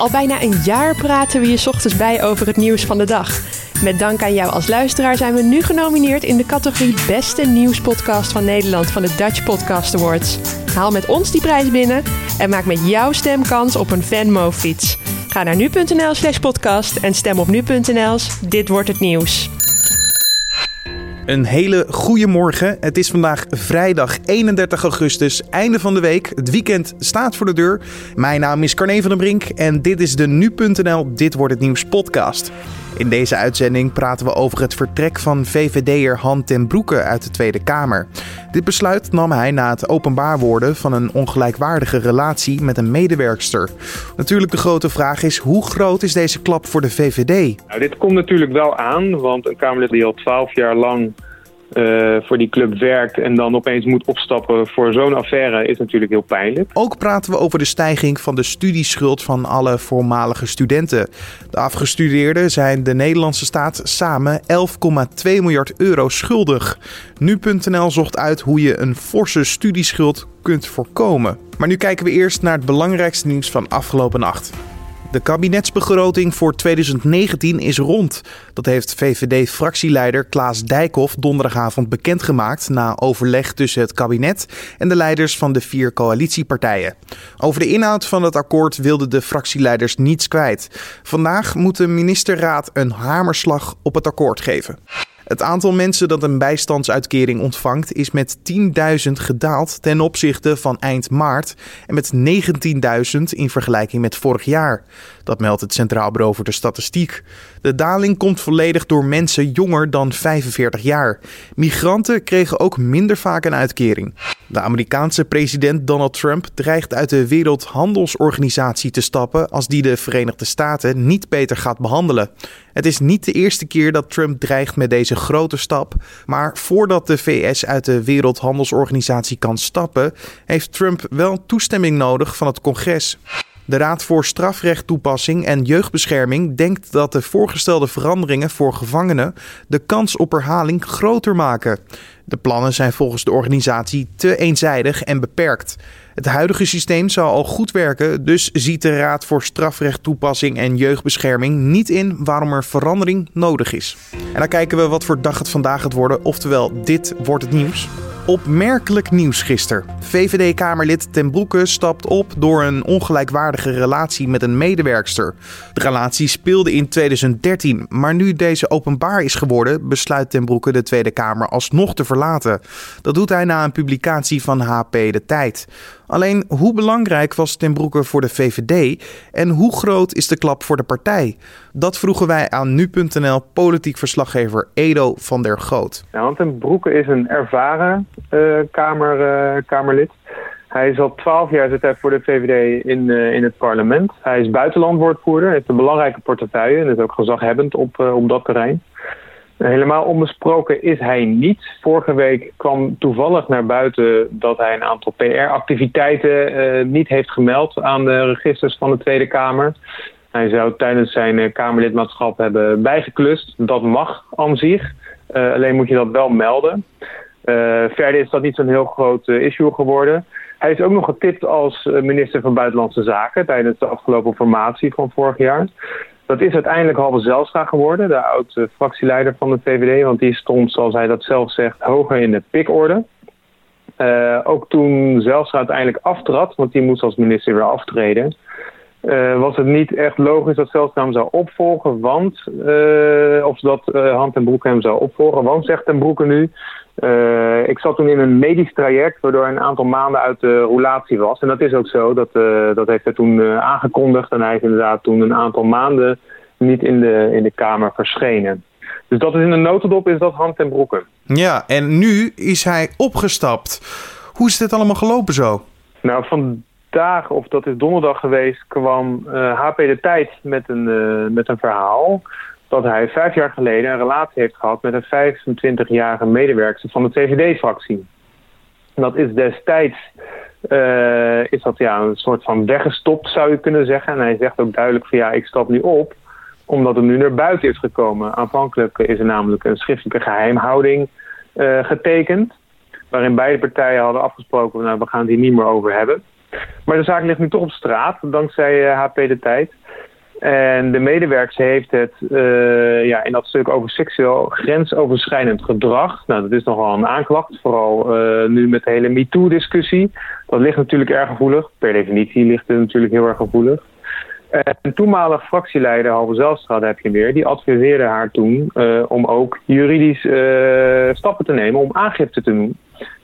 Al bijna een jaar praten we je ochtends bij over het nieuws van de dag. Met dank aan jou als luisteraar zijn we nu genomineerd in de categorie Beste Nieuwspodcast van Nederland van de Dutch Podcast Awards. Haal met ons die prijs binnen en maak met jouw stem kans op een Venmo-fiets. Ga naar nu.nl slash podcast en stem op nu.nl. Dit wordt het nieuws. Een hele goede morgen. Het is vandaag vrijdag 31 augustus, einde van de week. Het weekend staat voor de deur. Mijn naam is Carne van den Brink en dit is de nu.nl Dit wordt het nieuws podcast. In deze uitzending praten we over het vertrek van VVD'er Han ten Broeke uit de Tweede Kamer. Dit besluit nam hij na het openbaar worden van een ongelijkwaardige relatie met een medewerkster. Natuurlijk de grote vraag is, hoe groot is deze klap voor de VVD? Nou, dit komt natuurlijk wel aan, want een Kamerlid die al twaalf jaar lang uh, voor die club werkt en dan opeens moet opstappen voor zo'n affaire is natuurlijk heel pijnlijk. Ook praten we over de stijging van de studieschuld van alle voormalige studenten. De afgestudeerden zijn de Nederlandse staat samen 11,2 miljard euro schuldig. Nu.nl zocht uit hoe je een forse studieschuld kunt voorkomen. Maar nu kijken we eerst naar het belangrijkste nieuws van afgelopen nacht. De kabinetsbegroting voor 2019 is rond. Dat heeft VVD-fractieleider Klaas Dijkhoff donderdagavond bekendgemaakt na overleg tussen het kabinet en de leiders van de vier coalitiepartijen. Over de inhoud van het akkoord wilden de fractieleiders niets kwijt. Vandaag moet de ministerraad een hamerslag op het akkoord geven. Het aantal mensen dat een bijstandsuitkering ontvangt is met 10.000 gedaald ten opzichte van eind maart en met 19.000 in vergelijking met vorig jaar. Dat meldt het Centraal Bureau voor de Statistiek. De daling komt volledig door mensen jonger dan 45 jaar. Migranten kregen ook minder vaak een uitkering. De Amerikaanse president Donald Trump dreigt uit de Wereldhandelsorganisatie te stappen als die de Verenigde Staten niet beter gaat behandelen. Het is niet de eerste keer dat Trump dreigt met deze grote stap, maar voordat de VS uit de Wereldhandelsorganisatie kan stappen, heeft Trump wel toestemming nodig van het congres. De Raad voor Strafrechttoepassing en Jeugdbescherming denkt dat de voorgestelde veranderingen voor gevangenen de kans op herhaling groter maken. De plannen zijn volgens de organisatie te eenzijdig en beperkt. Het huidige systeem zou al goed werken, dus ziet de Raad voor Strafrechttoepassing en Jeugdbescherming niet in waarom er verandering nodig is. En dan kijken we wat voor dag het vandaag gaat worden, oftewel dit wordt het nieuws. Opmerkelijk nieuws gisteren. VVD-Kamerlid Ten Broeke stapt op door een ongelijkwaardige relatie met een medewerkster. De relatie speelde in 2013, maar nu deze openbaar is geworden, besluit Ten Broeke de Tweede Kamer alsnog te verlaten. Dat doet hij na een publicatie van HP De Tijd. Alleen hoe belangrijk was Ten Broeke voor de VVD en hoe groot is de klap voor de partij? Dat vroegen wij aan nu.nl politiek verslaggever Edo van der Goot. Ja, Ten Broeke is een ervaren uh, kamer, uh, Kamerlid. Hij is al twaalf jaar zit hij voor de VVD in, uh, in het parlement. Hij is buitenlandwoordvoerder, heeft een belangrijke portefeuille en is ook gezaghebbend op, op dat terrein. Helemaal onbesproken is hij niet. Vorige week kwam toevallig naar buiten dat hij een aantal PR-activiteiten uh, niet heeft gemeld aan de registers van de Tweede Kamer. Hij zou tijdens zijn uh, Kamerlidmaatschap hebben bijgeklust. Dat mag aan zich. Uh, alleen moet je dat wel melden. verder is dat niet zo'n heel groot issue geworden. Hij is ook nog getipt als minister van Buitenlandse Zaken tijdens de afgelopen formatie van vorig jaar. Dat is uiteindelijk Halve Zelstra geworden, de oud fractieleider van de VVD. Want die stond, zoals hij dat zelf zegt, hoger in de pikorde. Uh, ook toen Zelstra uiteindelijk aftrad, want die moest als minister weer aftreden... Uh, was het niet echt logisch dat Zelstra hem zou opvolgen, want... Uh, of dat Hand en Broek hem zou opvolgen, want, zegt ten Broeke nu... Uh, ik zat toen in een medisch traject waardoor hij een aantal maanden uit de roulatie was. En dat is ook zo, dat, uh, dat heeft hij toen uh, aangekondigd. En hij is inderdaad toen een aantal maanden niet in de, in de Kamer verschenen. Dus dat is in de notendop is dat hand en broeken. Ja, en nu is hij opgestapt. Hoe is dit allemaal gelopen zo? Nou, vandaag, of dat is donderdag geweest, kwam HP De Tijd met een, met een verhaal dat hij vijf jaar geleden een relatie heeft gehad met een 25-jarige medewerker van de CVD-fractie. Dat is destijds uh, is dat ja, een soort van weggestopt, zou je kunnen zeggen. En hij zegt ook duidelijk van ja, ik stap nu op, omdat het nu naar buiten is gekomen. Aanvankelijk is er namelijk een schriftelijke geheimhouding uh, getekend, waarin beide partijen hadden afgesproken, nou, we gaan het hier niet meer over hebben. Maar de zaak ligt nu toch op straat, dankzij HP De Tijd. En de medewerker heeft het uh, ja, in dat stuk over seksueel grensoverschrijdend gedrag. Nou, dat is nogal een aanklacht, vooral uh, nu met de hele MeToo-discussie. Dat ligt natuurlijk erg gevoelig. Per definitie ligt het natuurlijk heel erg gevoelig. En toenmalig fractieleider Halve Zelstra, heb je weer, die adviseerde haar toen uh, om ook juridisch stappen te nemen om aangifte te doen.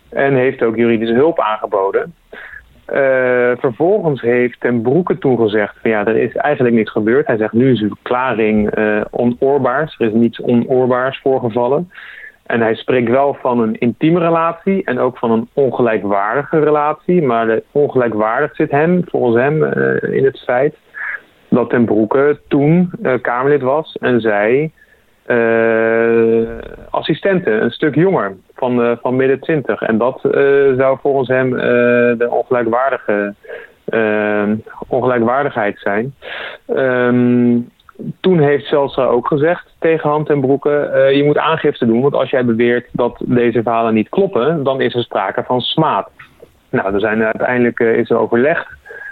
En heeft ook juridische hulp aangeboden. Uh, vervolgens heeft Ten Broeke toen gezegd: van ja, er is eigenlijk niks gebeurd. Hij zegt: nu is uw verklaring uh, onoorbaars. Er is niets onoorbaars voorgevallen. En hij spreekt wel van een intieme relatie en ook van een ongelijkwaardige relatie. Maar de ongelijkwaardig zit hem, volgens hem, uh, in het feit dat Ten Broeke toen Kamerlid was en zij assistenten, een stuk jonger van, uh, van midden twintig. En dat uh, zou volgens hem uh, de ongelijkwaardige, ongelijkwaardigheid zijn. Um, toen heeft Zelstra ook gezegd tegen Hand en Broeke... je moet aangifte doen, want als jij beweert dat deze verhalen niet kloppen... dan is er sprake van smaad. Nou, er zijn uiteindelijk is er overlegd.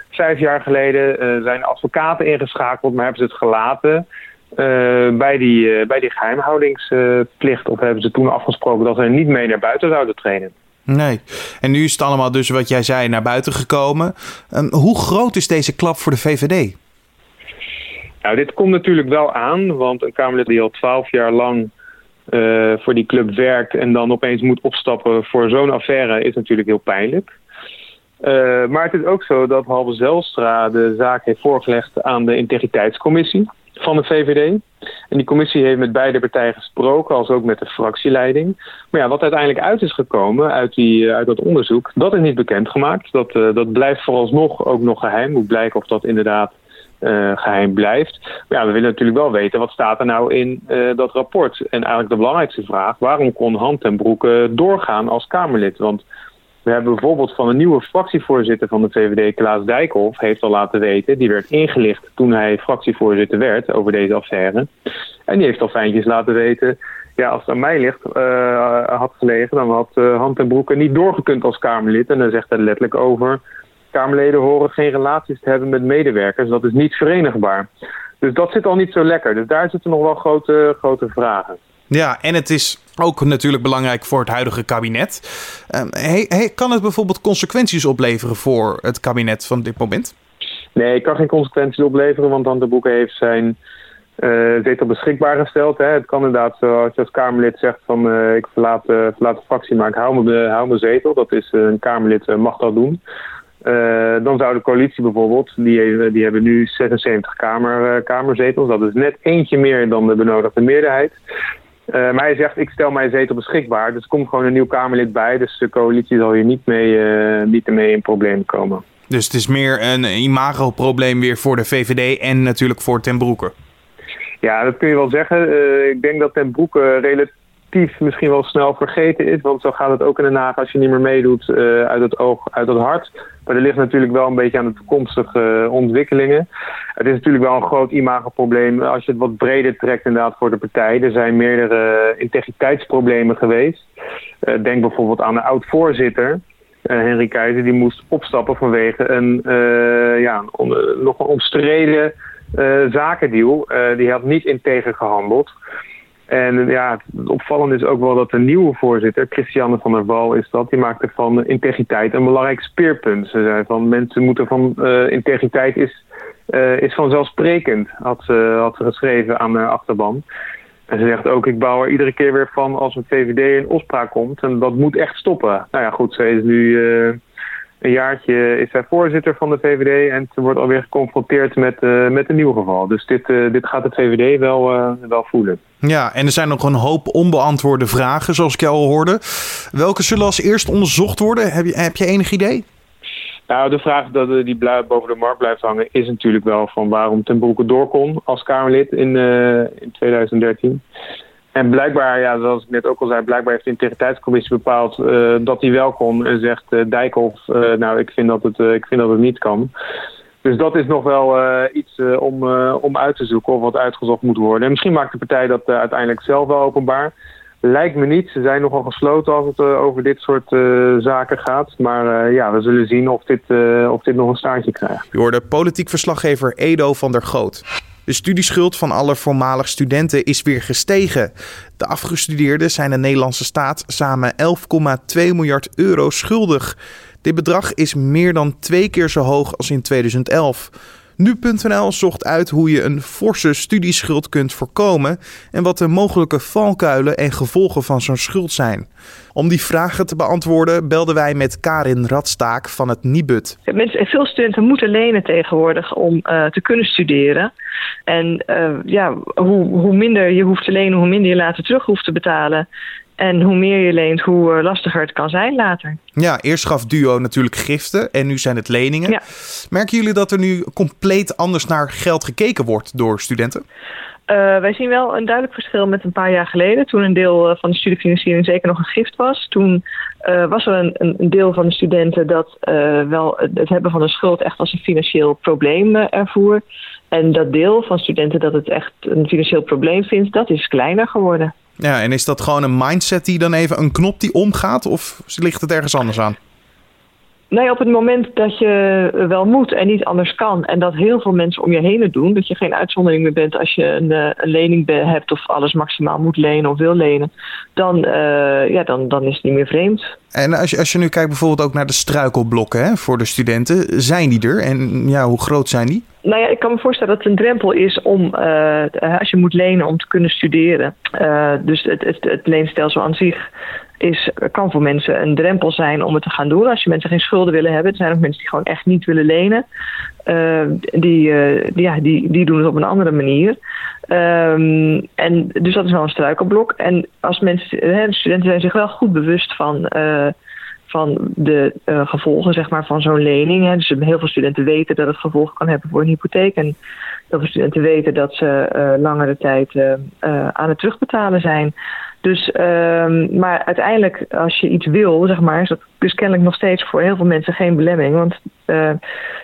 Vijf jaar geleden zijn advocaten ingeschakeld, maar hebben ze het gelaten... Uh, bij, die, uh, bij die geheimhoudingsplicht. Of hebben ze toen afgesproken dat ze niet mee naar buiten zouden treden. Nee. En nu is het allemaal dus wat jij zei naar buiten gekomen. Um, hoe groot is deze klap voor de VVD? Nou, dit komt natuurlijk wel aan. Want een Kamerlid die al twaalf jaar lang uh, voor die club werkt... en dan opeens moet opstappen voor zo'n affaire is natuurlijk heel pijnlijk. Uh, maar het is ook zo dat Halve Zelstra de zaak heeft voorgelegd aan de integriteitscommissie van de VVD. En die commissie heeft met beide partijen gesproken, als ook met de fractieleiding. Maar ja, wat uiteindelijk uit is gekomen uit, die, uit dat onderzoek, dat is niet bekendgemaakt. Dat, uh, dat blijft vooralsnog ook nog geheim. Moet blijken of dat inderdaad uh, geheim blijft. Maar ja, we willen natuurlijk wel weten wat staat er nou in dat rapport. En eigenlijk de belangrijkste vraag, waarom kon Hand en Broeke doorgaan als Kamerlid? Want we hebben bijvoorbeeld van een nieuwe fractievoorzitter van de VVD, Klaas Dijkhoff, heeft al laten weten, die werd ingelicht toen hij fractievoorzitter werd over deze affaire. En die heeft al fijntjes laten weten, ja, als het aan mij ligt, uh, had gelegen, dan had uh, Hand en Broeke niet doorgekund als Kamerlid. En dan zegt hij letterlijk over, Kamerleden horen geen relaties te hebben met medewerkers, dat is niet verenigbaar. Dus dat zit al niet zo lekker. Dus daar zitten nog wel grote, grote vragen. Ja, en het is ook natuurlijk belangrijk voor het huidige kabinet. Hey, kan het bijvoorbeeld consequenties opleveren voor het kabinet van dit moment? Nee, ik kan geen consequenties opleveren, want Tante Boeken heeft zijn zetel beschikbaar gesteld. Hè. Het kan inderdaad, zoals je als Kamerlid zegt, van uh, ik verlaat, uh, verlaat de fractie, maar ik hou mijn, zetel. Dat is een Kamerlid mag dat doen. Dan zou de coalitie bijvoorbeeld, die, die hebben nu 76 kamer, kamerzetels. Dat is net eentje meer dan de benodigde meerderheid. Uh, maar hij zegt, ik stel mijn zetel beschikbaar. Dus er komt gewoon een nieuw Kamerlid bij. Dus de coalitie zal hier niet mee, uh, niet mee in problemen komen. Dus het is meer een imago-probleem weer voor de VVD en natuurlijk voor Ten Broeke. Ja, dat kun je wel zeggen. Uh, ik denk dat Ten Broeke relatief misschien wel snel vergeten is. Want zo gaat het ook in Den Haag als je niet meer meedoet uit het oog, uit het hart. Maar dat ligt natuurlijk wel een beetje aan de toekomstige ontwikkelingen. Het is natuurlijk wel een groot imagoprobleem als je het wat breder trekt inderdaad voor de partij. Er zijn meerdere integriteitsproblemen geweest. Denk bijvoorbeeld aan de oud-voorzitter. Uh, Henry Keizer die moest opstappen vanwege een uh, ja, nog een omstreden zakendeal. die had niet integer gehandeld. En ja, het opvallende is ook wel dat de nieuwe voorzitter, Christiane van der Wal is dat, die maakte van integriteit een belangrijk speerpunt. Ze zei van mensen moeten van uh, integriteit is, uh, is vanzelfsprekend, had ze, had geschreven aan de achterban. En ze zegt ook, ik bouw er iedere keer weer van als een VVD in opspraak komt. En dat moet echt stoppen. Nou ja, goed, ze is nu uh, een jaartje is zij voorzitter van de VVD en ze wordt alweer geconfronteerd met, uh, met een nieuw geval. Dus dit, uh, dit gaat de VVD wel, uh, wel voelen. Ja, en er zijn nog een hoop onbeantwoorde vragen, zoals ik al hoorde. Welke zullen als eerst onderzocht worden? Heb je, heb je enig idee? Nou, de vraag dat die boven de markt blijft hangen is natuurlijk wel van waarom Ten Broeke door kon als Kamerlid in, in 2013. En blijkbaar, ja, zoals ik net ook al zei, blijkbaar heeft de integriteitscommissie bepaald uh, dat hij wel kon. En zegt uh, Dijkhoff, uh, nou, ik vind, dat het, ik vind dat het niet kan. Dus dat is nog wel iets om, om uit te zoeken of wat uitgezocht moet worden. En misschien maakt de partij dat uiteindelijk zelf wel openbaar. Lijkt me niet. Ze zijn nogal gesloten als het over dit soort zaken gaat. Maar ja, we zullen zien of dit, of dit nog een staartje krijgt. Je hoorde politiek verslaggever Edo van der Goot. De studieschuld van alle voormalig studenten is weer gestegen. De afgestudeerden zijn de Nederlandse staat samen 11,2 miljard euro schuldig. Dit bedrag is meer dan twee keer zo hoog als in 2011. Nu.nl zocht uit hoe je een forse studieschuld kunt voorkomen en wat de mogelijke valkuilen en gevolgen van zo'n schuld zijn. Om die vragen te beantwoorden belden wij met Karin Radstaak van het Nibud. Veel studenten moeten lenen tegenwoordig om uh, te kunnen studeren. En uh, ja, hoe, hoe minder je hoeft te lenen, hoe minder je later terug hoeft te betalen. En hoe meer je leent, hoe eh, lastiger het kan zijn later. Ja, eerst gaf Duo natuurlijk giften en nu zijn het leningen. Ja. Merken jullie dat er nu compleet anders naar geld gekeken wordt door studenten? Uh, wij zien wel een duidelijk verschil met een paar jaar geleden. Toen een deel eh, van de studiefinanciering zeker nog een gift was. Toen uh, was er een, een, deel van de studenten dat wel het hebben van een schuld echt als een financieel probleem ervoer. En dat deel van studenten dat het echt een financieel probleem vindt, dat is kleiner geworden. Ja, en is dat gewoon een mindset die dan even een knop die omgaat? Of ligt het ergens anders aan? Nee, op het moment dat je wel moet en niet anders kan. En dat heel veel mensen om je heen het doen. Dat je geen uitzondering meer bent als je een, eh, een lening hebt of alles maximaal moet lenen of wil lenen. Dan, uh, ja, dan, dan is het niet meer vreemd. En als je, als je nu kijkt bijvoorbeeld ook naar de struikelblokken hè, voor de studenten. Zijn die er en ja, hoe groot zijn die? Nou ja, ik kan me voorstellen dat het een drempel is om, uh, als je moet lenen om te kunnen studeren. Uh, dus het, het, het leenstelsel aan zich is, kan voor mensen een drempel zijn om het te gaan doen. Als je mensen geen schulden willen hebben. Er zijn ook mensen die gewoon echt niet willen lenen. Uh, die, die, ja, die, die doen het op een andere manier. Um, en dus dat is wel een struikelblok. En als mensen, hè, de studenten zijn zich wel goed bewust van, uh, van de gevolgen zeg maar, van zo'n lening. Hè. Dus heel veel studenten weten dat het gevolgen kan hebben voor een hypotheek. En heel veel studenten weten dat ze langere tijd aan het terugbetalen zijn. Dus, um, maar uiteindelijk, als je iets wil, zeg maar, is dat dus kennelijk nog steeds voor heel veel mensen geen belemmering. Want uh,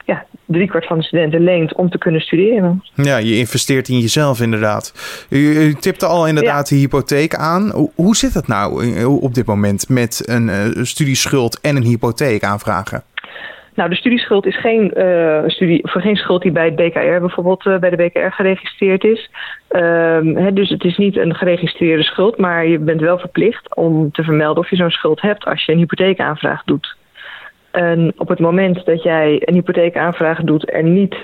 ja, driekwart van de studenten leent om te kunnen studeren. Ja, je investeert in jezelf inderdaad. U, u tipte al inderdaad ja. de hypotheek aan. Hoe, hoe zit het nou op dit moment met een uh, studieschuld en een hypotheek aanvragen? Nou, de studieschuld is geen, uh, studie, voor geen schuld die bij het BKR bijvoorbeeld uh, bij de BKR geregistreerd is. He, dus het is niet een geregistreerde schuld, maar je bent wel verplicht om te vermelden of je zo'n schuld hebt als je een hypotheekaanvraag doet. En op het moment dat jij een hypotheekaanvraag doet en niet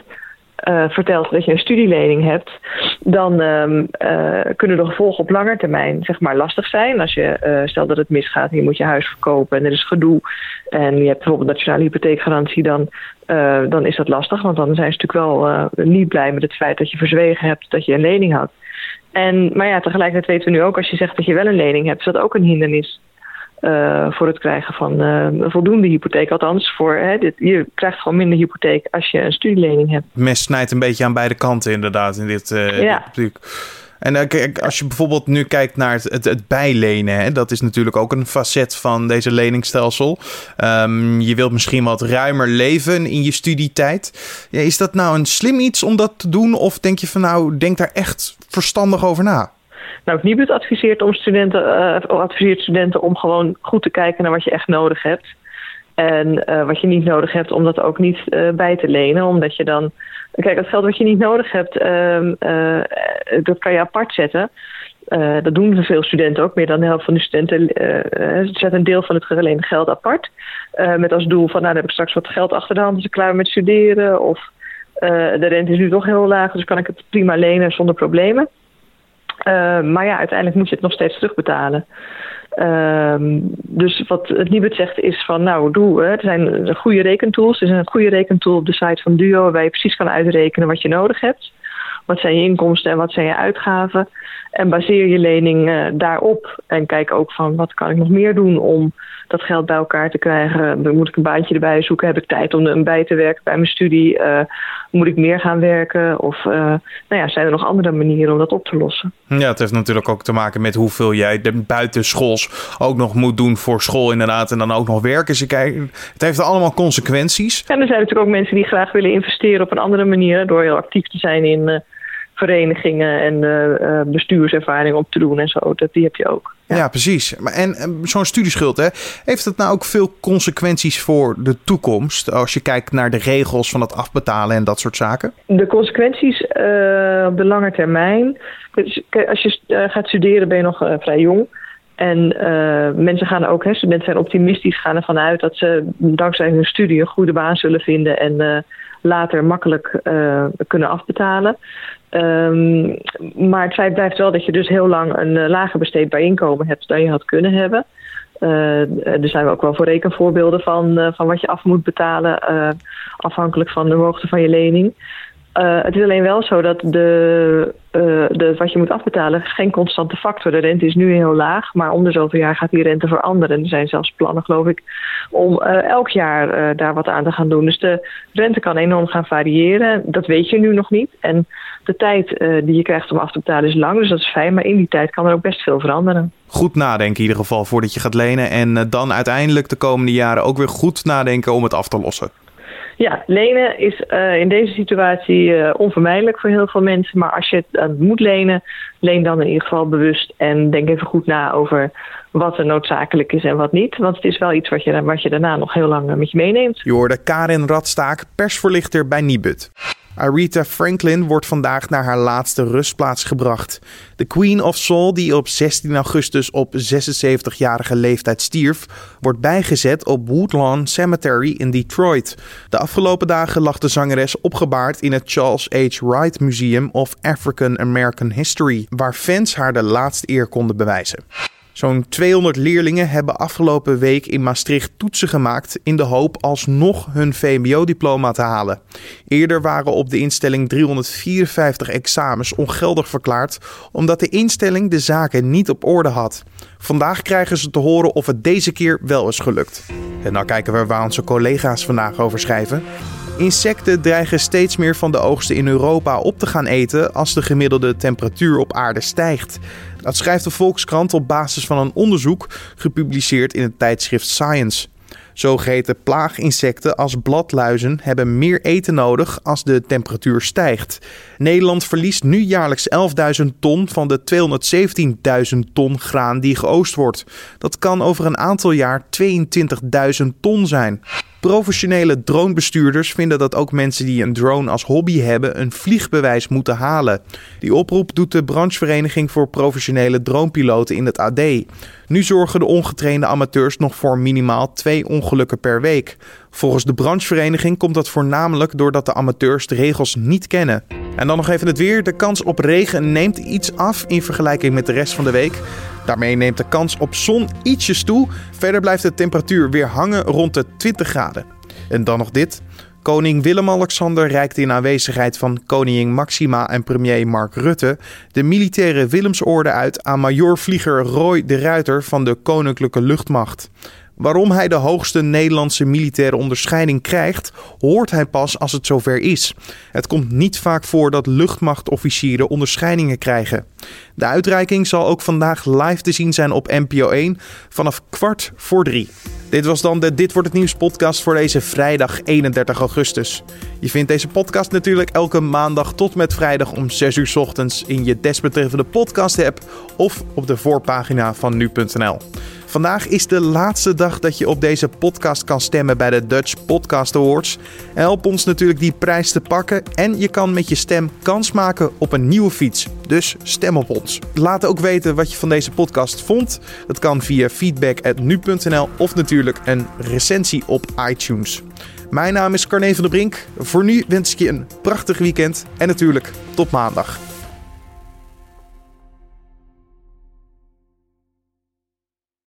uh, vertelt dat je een studielening hebt, dan um, uh, kunnen de gevolgen op lange termijn zeg maar, lastig zijn. Als je uh, stelt dat het misgaat en je moet je huis verkopen en er is gedoe en je hebt bijvoorbeeld nationale hypotheekgarantie, dan, dan is dat lastig. Want dan zijn ze natuurlijk wel niet blij met het feit dat je verzwegen hebt dat je een lening had. En, maar ja, tegelijkertijd weten we nu ook, als je zegt dat je wel een lening hebt, is dat ook een hindernis. Uh, voor het krijgen van uh, een voldoende hypotheek. Althans, voor, hè, dit, je krijgt gewoon minder hypotheek als je een studielening hebt. Mes snijdt een beetje aan beide kanten inderdaad in dit, uh, ja. dit En als je bijvoorbeeld nu kijkt naar het, het, het bijlenen, hè, dat is natuurlijk ook een facet van deze leningstelsel. Um, je wilt misschien wat ruimer leven in je studietijd. Ja, is dat nou een slim iets om dat te doen? Of denk je van nou, denk daar echt verstandig over na? Nou, Nibud adviseert, om studenten, uh, adviseert studenten om gewoon goed te kijken naar wat je echt nodig hebt. En uh, wat je niet nodig hebt, om dat ook niet uh, bij te lenen. Omdat je dan. Kijk, het geld wat je niet nodig hebt, uh, dat kan je apart zetten. dat doen veel studenten ook. Meer dan de helft van de studenten zet een deel van het geleende geld apart. met als doel van, nou, dan heb ik straks wat geld achter de hand als ik klaar met studeren. Of de rente is nu toch heel laag, dus kan ik het prima lenen zonder problemen. Uh, maar ja, uiteindelijk moet je het nog steeds terugbetalen. Uh, dus wat het Nibud zegt is van, nou, doe, hè, er zijn goede rekentools. Er is een goede rekentool op de site van Duo... waarbij je precies kan uitrekenen wat je nodig hebt. Wat zijn je inkomsten en wat zijn je uitgaven. En baseer je lening uh, daarop. En kijk ook van, wat kan ik nog meer doen om dat geld bij elkaar te krijgen. Moet ik een baantje erbij zoeken. Heb ik tijd om er bij te werken bij mijn studie? Uh, moet ik meer gaan werken? Of uh, nou ja, zijn er nog andere manieren om dat op te lossen? Ja, het heeft natuurlijk ook te maken met hoeveel jij buitenschools ook nog moet doen voor school inderdaad. En dan ook nog werken. Dus het heeft allemaal consequenties. En er zijn natuurlijk ook mensen die graag willen investeren op een andere manier. Door heel actief te zijn in... Uh, verenigingen en uh, bestuurservaring op te doen en zo. Dat, die heb je ook. Ja, precies. Maar en zo'n studieschuld, hè, heeft het nou ook veel consequenties voor de toekomst? Als je kijkt naar de regels van het afbetalen en dat soort zaken? De consequenties op de lange termijn. Als je gaat studeren ben je nog vrij jong. En mensen gaan ook, hè, studenten zijn optimistisch, gaan ervan uit dat ze dankzij hun studie een goede baan zullen vinden en later makkelijk uh, kunnen afbetalen. Um, maar het feit blijft wel dat je dus heel lang een uh, lager besteedbaar inkomen hebt dan je had kunnen hebben. Uh, er zijn ook wel voor rekenvoorbeelden van, van wat je af moet betalen, afhankelijk van de hoogte van je lening. Uh, het is alleen wel zo dat de, uh, de, wat je moet afbetalen geen constante factor. De rente is nu heel laag, maar om de zoveel jaar gaat die rente veranderen. Er zijn zelfs plannen, geloof ik, om uh, elk jaar daar wat aan te gaan doen. Dus de rente kan enorm gaan variëren. Dat weet je nu nog niet. En de tijd die je krijgt om af te betalen is lang, dus dat is fijn. Maar in die tijd kan er ook best veel veranderen. Goed nadenken in ieder geval voordat je gaat lenen. En dan uiteindelijk de komende jaren ook weer goed nadenken om het af te lossen. Ja, lenen is uh, in deze situatie uh, onvermijdelijk voor heel veel mensen. Maar als je het uh, moet lenen, leen dan in ieder geval bewust. En denk even goed na over wat er noodzakelijk is en wat niet. Want het is wel iets wat je, wat je daarna nog heel lang met je meeneemt. Je hoorde Karin Radstaak, persvoorlichter bij Nibud. Aretha Franklin wordt vandaag naar haar laatste rustplaats gebracht. De Queen of Soul, die op 16 augustus op 76-jarige leeftijd stierf, wordt bijgezet op Woodlawn Cemetery in Detroit. De afgelopen dagen lag de zangeres opgebaard in het Charles H. Wright Museum of African American History, waar fans haar de laatste eer konden bewijzen. Zo'n 200 leerlingen hebben afgelopen week in Maastricht toetsen gemaakt in de hoop alsnog hun VMBO-diploma te halen. Eerder waren op de instelling 354 examens ongeldig verklaard omdat de instelling de zaken niet op orde had. Vandaag krijgen ze te horen of het deze keer wel is gelukt. En nou kijken we waar onze collega's vandaag over schrijven. Insecten dreigen steeds meer van de oogsten in Europa op te gaan eten als de gemiddelde temperatuur op aarde stijgt. Dat schrijft de Volkskrant op basis van een onderzoek gepubliceerd in het tijdschrift Science. Zogeheten plaaginsecten als bladluizen hebben meer eten nodig als de temperatuur stijgt. Nederland verliest nu jaarlijks 11.000 ton van de 217.000 ton graan die geoost wordt. Dat kan over een aantal jaar 22.000 ton zijn. Professionele dronebestuurders vinden dat ook mensen die een drone als hobby hebben een vliegbewijs moeten halen. Die oproep doet de branchevereniging voor professionele dronepiloten in het AD. Nu zorgen de ongetrainde amateurs nog voor minimaal twee ongelukken per week. Volgens de branchevereniging komt dat voornamelijk doordat de amateurs de regels niet kennen. En dan nog even het weer. De kans op regen neemt iets af in vergelijking met de rest van de week. Daarmee neemt de kans op zon ietsjes toe. Verder blijft de temperatuur weer hangen rond de 20 graden. En dan nog dit. Koning Willem-Alexander reikte in aanwezigheid van koningin Maxima en premier Mark Rutte de militaire Willemsorde uit aan majorvlieger Roy de Ruiter van de Koninklijke Luchtmacht. Waarom hij de hoogste Nederlandse militaire onderscheiding krijgt, hoort hij pas als het zover is. Het komt niet vaak voor dat luchtmachtofficieren onderscheidingen krijgen. De uitreiking zal ook vandaag live te zien zijn op NPO 1 vanaf kwart voor drie. Dit was dan de Dit wordt het nieuws podcast voor deze vrijdag 31 augustus. Je vindt deze podcast natuurlijk elke maandag tot met vrijdag om 6 uur ochtends in je desbetreffende podcast app of op de voorpagina van nu.nl. Vandaag is de laatste dag dat je op deze podcast kan stemmen bij de Dutch Podcast Awards. Help ons natuurlijk die prijs te pakken en je kan met je stem kans maken op een nieuwe fiets. Dus stem op ons. Laat ook weten wat je van deze podcast vond. Dat kan via feedback.nu.nl of natuurlijk een recensie op iTunes. Mijn naam is Carne van der Brink. Voor nu wens ik je een prachtig weekend en natuurlijk tot maandag.